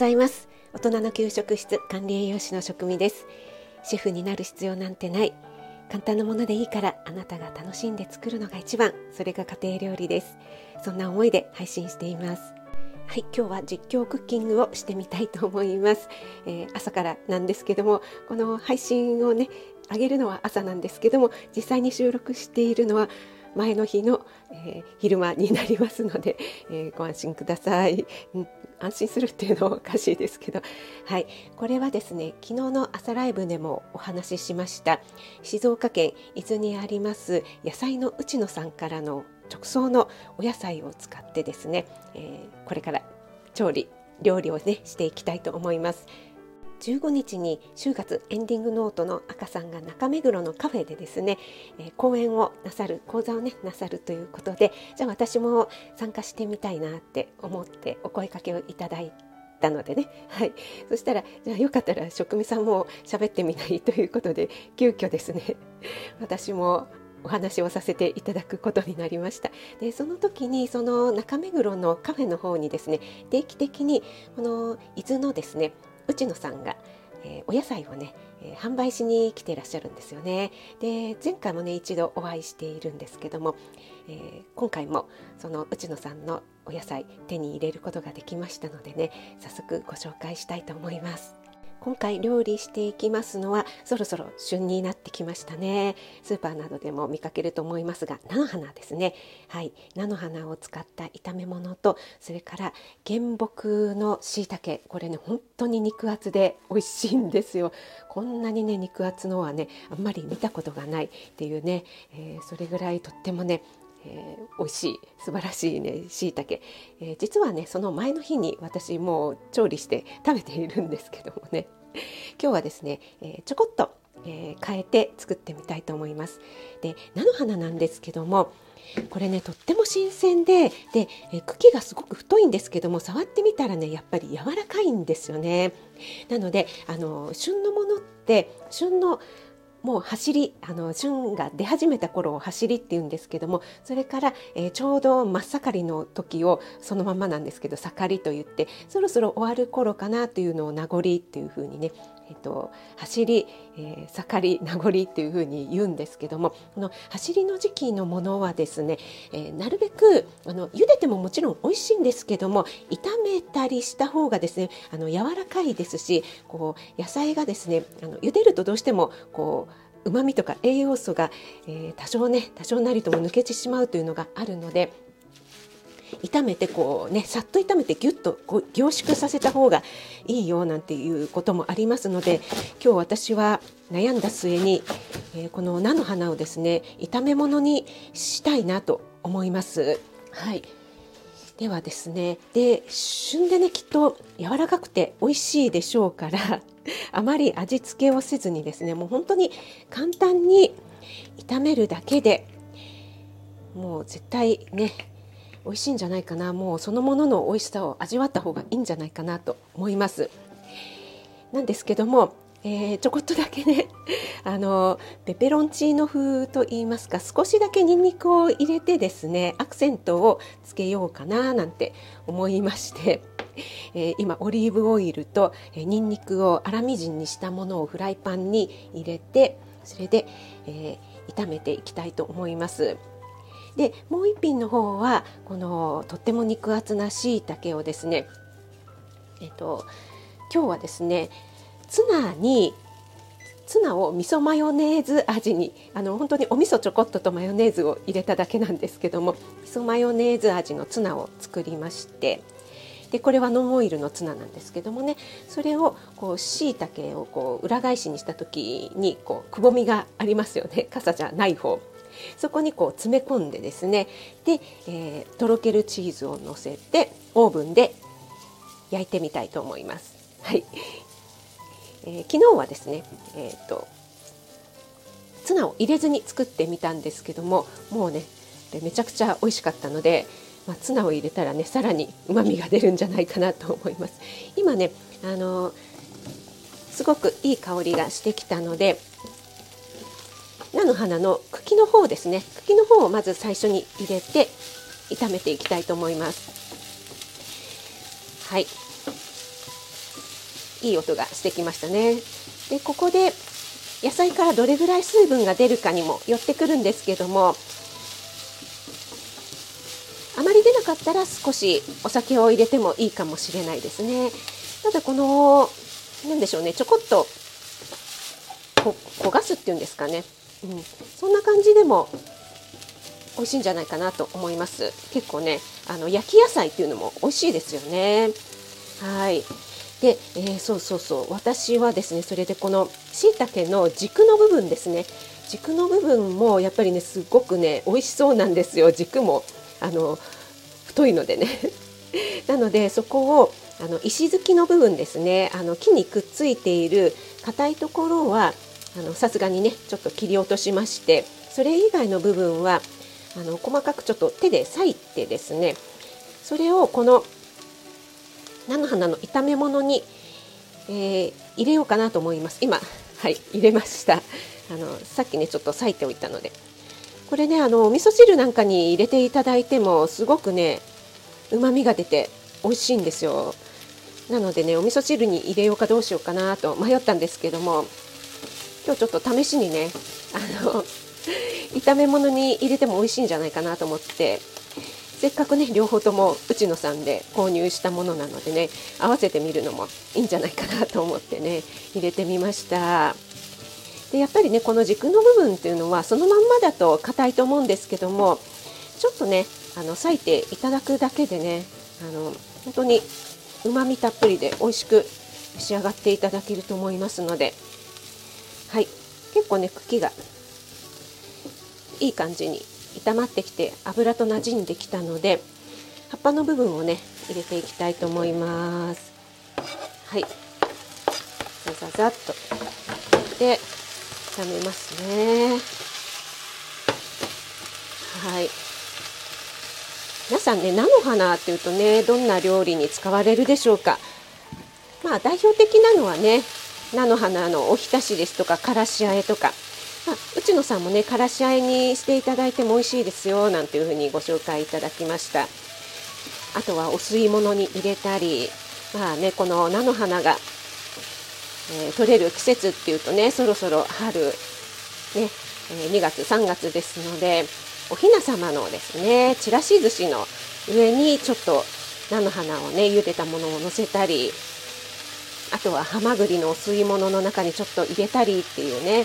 ざいます。大人の給食室管理栄養士の職味です。シェフになる必要なんてない。簡単なものでいいからあなたが楽しんで作るのが一番。それが家庭料理です。そんな思いで配信しています。はい今日は実況クッキングをしてみたいと思います、えー、朝からなんですけどもこの配信をね上げるのは朝なんですけども実際に収録しているのは前の日の、えー、昼間になりますので、えー、ご安心ください、うん、安心するっていうのはおかしいですけど。はい。これはですね昨日の朝ライブでもお話ししました。静岡県伊豆にあります野菜の内野さんからの直送のお野菜を使ってですね、えー、これから調理料理をねしていきたいと思います。15日に就活エンディングノートの赤さんが中目黒のカフェでですね、えー、講演をなさる講座をねなさるということでじゃあ私も参加してみたいなって思ってお声かけをいただいたのでね、はい、そしたらじゃあよかったら職味さんも喋ってみないということで急遽ですね 私もお話をさせていただくことになりました。でその時にその中目黒のカフェの方にですね定期的にこの伊豆のですね内野さんが、えー、お野菜をね、えー、販売しに来ていらっしゃるんですよね。で前回もね一度お会いしているんですけども、えー、今回もその内野さんのお野菜手に入れることができましたのでね早速ご紹介したいと思います。今回料理していきますのはそろそろ旬になってきましたね。スーパーなどでも見かけると思いますが菜の花ですね。はい。菜の花を使った炒め物とそれから原木の椎茸。これね本当に肉厚で美味しいんですよ。こんなにね肉厚のはねあんまり見たことがないっていうね、えー、それぐらいとってもねえー、美味しい素晴らしいねしいたけ、えー、実はねその前の日に私もう調理して食べているんですけどもね。今日はですね、えー、ちょこっと、えー、変えて作ってみたいと思います。で菜の花なんですけどもこれねとっても新鮮でで、え茎がすごく太いんですけども触ってみたらねやっぱり柔らかいんですよね。なのであの旬のものって旬のもう走りあの旬が出始めた頃を走りっていうんですけどもそれから、えー、ちょうど真っ盛りの時をそのままなんですけど盛りと言ってそろそろ終わる頃かなというのを名残っていうふうにねえっと、走り、えー、盛り名残っていうふうに言うんですけどもこの走りの時期のものはですね、えー、なるべくあの茹でてももちろん美味しいんですけども炒めたりした方がですねあの柔らかいですしこう野菜がですねあの茹でるとどうしてもこう旨味とか栄養素が、えー、多少ね多少なりとも抜けてしまうというのがあるので炒めてこうねさっと炒めてギュッと凝縮させた方がいいよなんていうこともありますので今日私は悩んだ末に、えー、この菜の花をですね炒め物にしたいなと思います。はいではですねで旬でねきっと柔らかくて美味しいでしょうから あまり味付けをせずにですねもう本当に簡単に炒めるだけでもう絶対ね美味しいんじゃないかなもうそのものの美味しさを味わった方がいいんじゃないかなと思います。なんですけども、えー、ちょこっとだけね あのペペロンチーノ風と言いますか少しだけにんにくを入れてですねアクセントをつけようかななんて思いまして、えー、今オリーブオイルと、えー、にんにくを粗みじんにしたものをフライパンに入れてそれで、えー、炒めていきたいと思います。でもう一品の方はこのとっても肉厚なしいたけをですねえっと今日はですねツナにツナを味噌マヨネーズ味にあの本当にお味噌ちょこっととマヨネーズを入れただけなんですけども味噌マヨネーズ味のツナを作りましてでこれはノンオイルのツナなんですけどもねそれをこうしいたけをこう裏返しにした時にこうくぼみがありますよね。傘じゃない方。そこにこう詰め込んでですねで、えー、とろけるチーズをのせてオーブンで焼いてみたいと思います。はいえー、昨日はですね、えーと、ツナを入れずに作ってみたんですけどももうねめちゃくちゃ美味しかったので、まあ、ツナを入れたらねさらにうまみが出るんじゃないかなと思います。今ねあのすごくいい香りがしてきたので菜の花の茎の方ですね茎の方をまず最初に入れて炒めていきたいと思います。はい。いい音がしてきましたね。でここで野菜からどれぐらい水分が出るかにもよってくるんですけどもあまり出なかったら少しお酒を入れてもいいかもしれないですね。ただこの何でしょうねちょこっと焦がすっていうんですかね、うん、そんな感じでも美味しいんじゃないかなと思います。結構ねあの焼き野菜っていうのも美味しいですよね。はい。で、えー、そうそうそう。私はですねそれでこのしいたけの軸の部分ですね。軸の部分もやっぱりねすごくね美味しそうなんですよ。軸もあの太いのでね。なのでそこをあの石突きの部分ですね。あの木にくっついている硬いところはさすがにねちょっと切り落としましてそれ以外の部分はあの細かくちょっと手で裂いてですねそれをこの菜の花の炒め物に、えー、入れようかなと思います。今はい入れました。あのさっきねちょっと裂いておいたので。これねあのお味噌汁なんかに入れていただいてもすごくねうまみが出て美味しいんですよ。なのでねお味噌汁に入れようかどうしようかなと迷ったんですけども今日ちょっと試しにねあの 炒め物に入れても美味しいんじゃないかなと思ってせっかくね両方とも内野さんで購入したものなのでね合わせてみるのもいいんじゃないかなと思ってね入れてみました。でやっぱりねこの軸の部分っていうのはそのまんまだと硬いと思うんですけどもちょっとねあの裂いていただくだけでねあの本当にうまみたっぷりで美味しく仕上がっていただけると思いますのではい。結構ね茎がいい感じに炒まってきて油と馴染んできたので葉っぱの部分をね入れていきたいと思います。はい。ザザザッと。で炒めますね。はい。皆さんね菜の花っていうとねどんな料理に使われるでしょうか。まあ代表的なのはね菜の花のおひたしですとかからしあえとか。まあ、内野さんもねからしあえにしていただいても美味しいですよなんていうふうにご紹介いただきました。あとはお吸い物に入れたりまあねこの菜の花が、えー、取れる季節っていうとねそろそろ春ね、え、2月3月ですのでおひな様のですねちらし寿司の上にちょっと菜の花をね茹でたものをのせたりあとはハマグリのお吸い物の中にちょっと入れたりっていうね。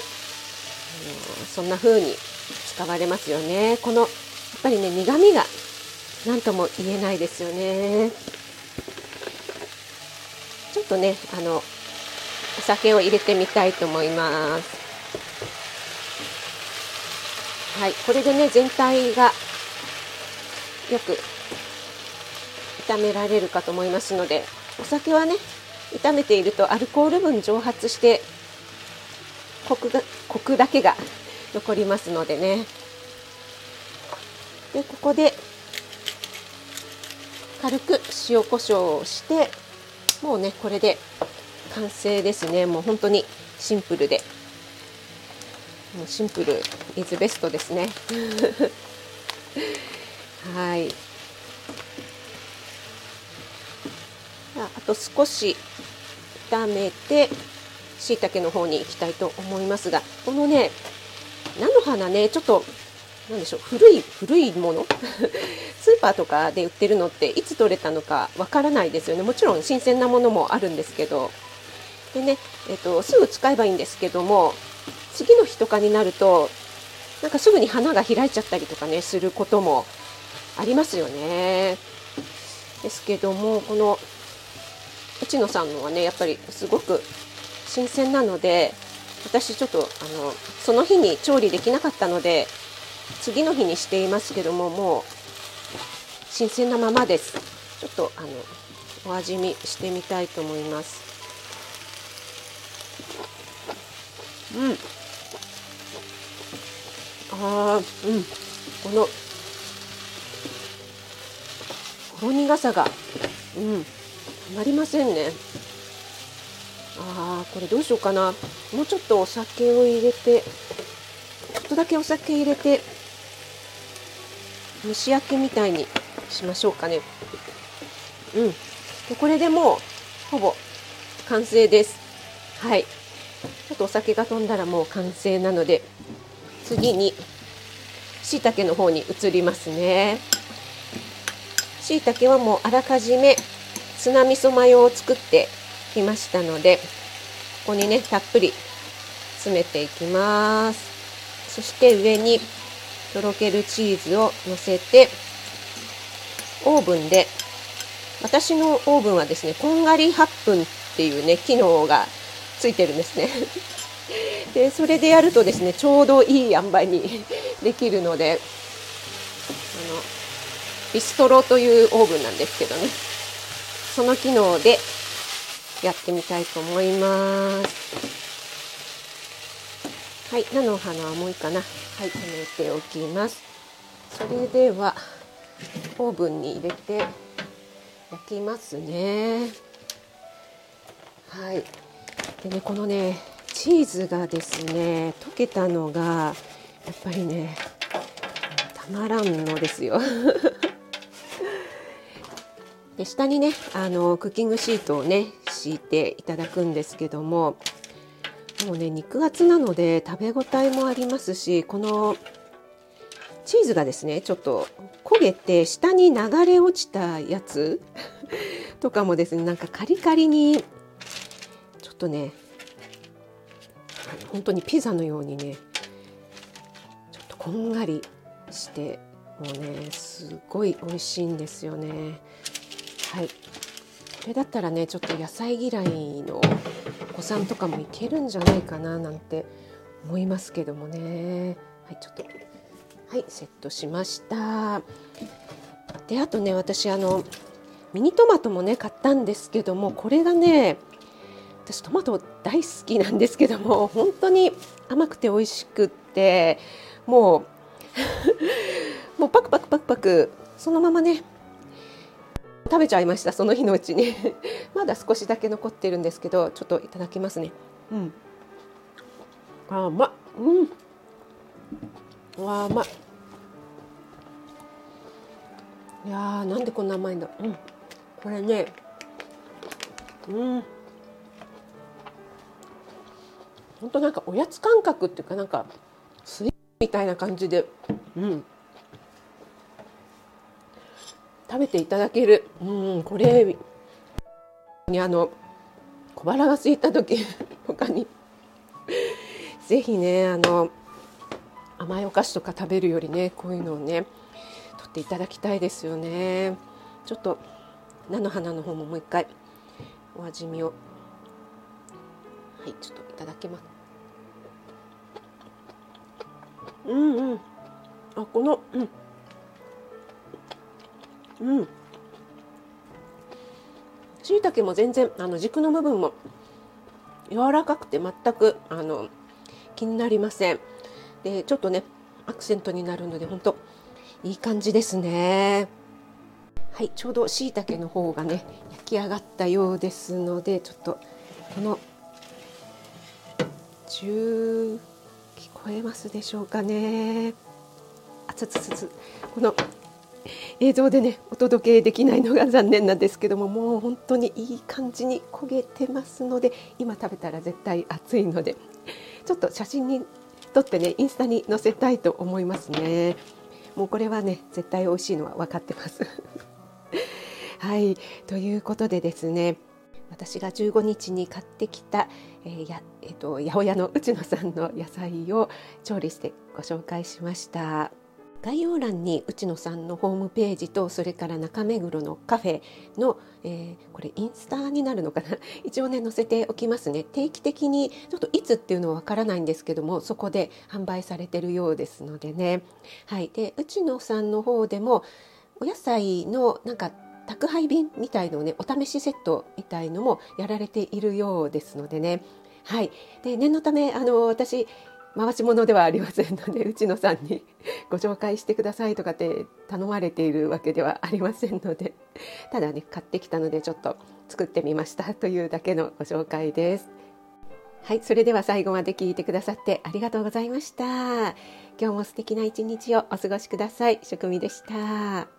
そんな風に使われますよね。このやっぱりね苦味が何とも言えないですよね。ちょっとねあのお酒を入れてみたいと思います。はいこれでね全体がよく炒められるかと思いますのでお酒はね炒めているとアルコール分蒸発してコクがコクだけが 残りますのでね。でここで軽く塩コショウをしてもうねこれで完成ですね。もう本当にシンプルで。もうシンプルイズベストですね。はい。あと少し炒めて椎茸の方に行きたいと思いますがこのね菜の花ねちょっと何でしょう古い古いもの？スーパーとかで売ってるのっていつ取れたのかわからないですよね。もちろん新鮮なものもあるんですけど。でね、えーと、すぐ使えばいいんですけども次の日とかになるとなんかすぐに花が開いちゃったりとかねすることもありますよね。ですけどもこの内野さんのはねやっぱりすごく新鮮なので私ちょっとあのその日に調理できなかったので次の日にしていますけどももう新鮮なままです。ちょっとあのお味見してみたいと思います。うん。あーうん。このほろ苦さがうん。たまりませんね。ああこれどうしようかな。もうちょっとお酒を入れてちょっとだけお酒入れて蒸し焼きみたいにしましょうかね。うん。でこれでもうほぼ完成です。はい。ちょっとお酒が飛んだらもう完成なので次にしいたけの方に移りますね。しいたけはもうあらかじめツナ味噌マヨを作ってきましたのでここにねたっぷり詰めていきます。そして上にとろけるチーズをのせてオーブンで私のオーブンはですねこんがり8分っていうね機能がついてるんですね。でそれでやるとですねちょうどいい塩梅に できるのであのビストロというオーブンなんですけどね。その機能でやってみたいと思います。はい菜の花はもういいかな。はい止めておきます。それではオーブンに入れて焼きますね。はい。でねこのねチーズがですね溶けたのがやっぱりねたまらんのですよ。で下にねあのクッキングシートをね敷いていただくんですけどももうね肉厚なので食べ応えもありますしこのチーズがですねちょっと焦げて下に流れ落ちたやつ とかもですねなんかカリカリにちょっとね本当にピザのようにねちょっとこんがりしてもうねすごい美味しいんですよね。はい。これだったらねちょっと野菜嫌いのお子さんとかもいけるんじゃないかななんて思いますけどもね。はいちょっと。はいセットしました。であとね私あのミニトマトもね買ったんですけどもこれがね私トマト大好きなんですけども本当に甘くて美味しくってもう もうパクパクパクパクそのままね食べちゃいましたその日のうちに。まだ少しだけ残ってるんですけどちょっといただきますね。うん。あうまうん。わあうまいいやーなんでこんな甘いんだ。うん。これね。うん。本当なんかおやつ感覚っていうかなんかスイーツみたいな感じで。うん食べていただける。うんこれにあの小腹が空いた時 とかに。ぜひねあの甘いお菓子とか食べるよりねこういうのをね取っていただきたいですよね。ちょっと菜の花の方ももう一回お味見を。はいちょっといただきます。うんうん。あこのうん。うん。しいたけも全然あの軸の部分も柔らかくて全くあの気になりません。でちょっとねアクセントになるので本当いい感じですね。はいちょうどしいたけの方がね焼き上がったようですのでちょっとこの10聞こえますでしょうかね。あつつつつ。この映像でねお届けできないのが残念なんですけどももう本当にいい感じに焦げてますので今食べたら絶対熱いので ちょっと写真に撮ってねインスタに載せたいと思いますねもうこれはね絶対美味しいのは分かってます はいということでですね私が15日に買ってきた、えーやえー、と八百屋の内野さんの野菜を調理してご紹介しました。概要欄に内野さんのホームページとそれから中目黒のカフェの、えーこれインスタになるのかな？一応ね載せておきますね。定期的にちょっといつっていうのはわからないんですけどもそこで販売されてるようですのでね。はい。で内野さんの方でもお野菜のなんか宅配便みたいのをねお試しセットみたいのもやられているようですのでね。はい。で念のためあの私回し物ではありませんので 内野さんに ご紹介してくださいとかって頼まれているわけではありませんので ただね買ってきたのでちょっと作ってみましたというだけのご紹介です。はい、それでは最後まで聞いてくださってありがとうございました。今日も素敵な一日をお過ごしください。職味でした。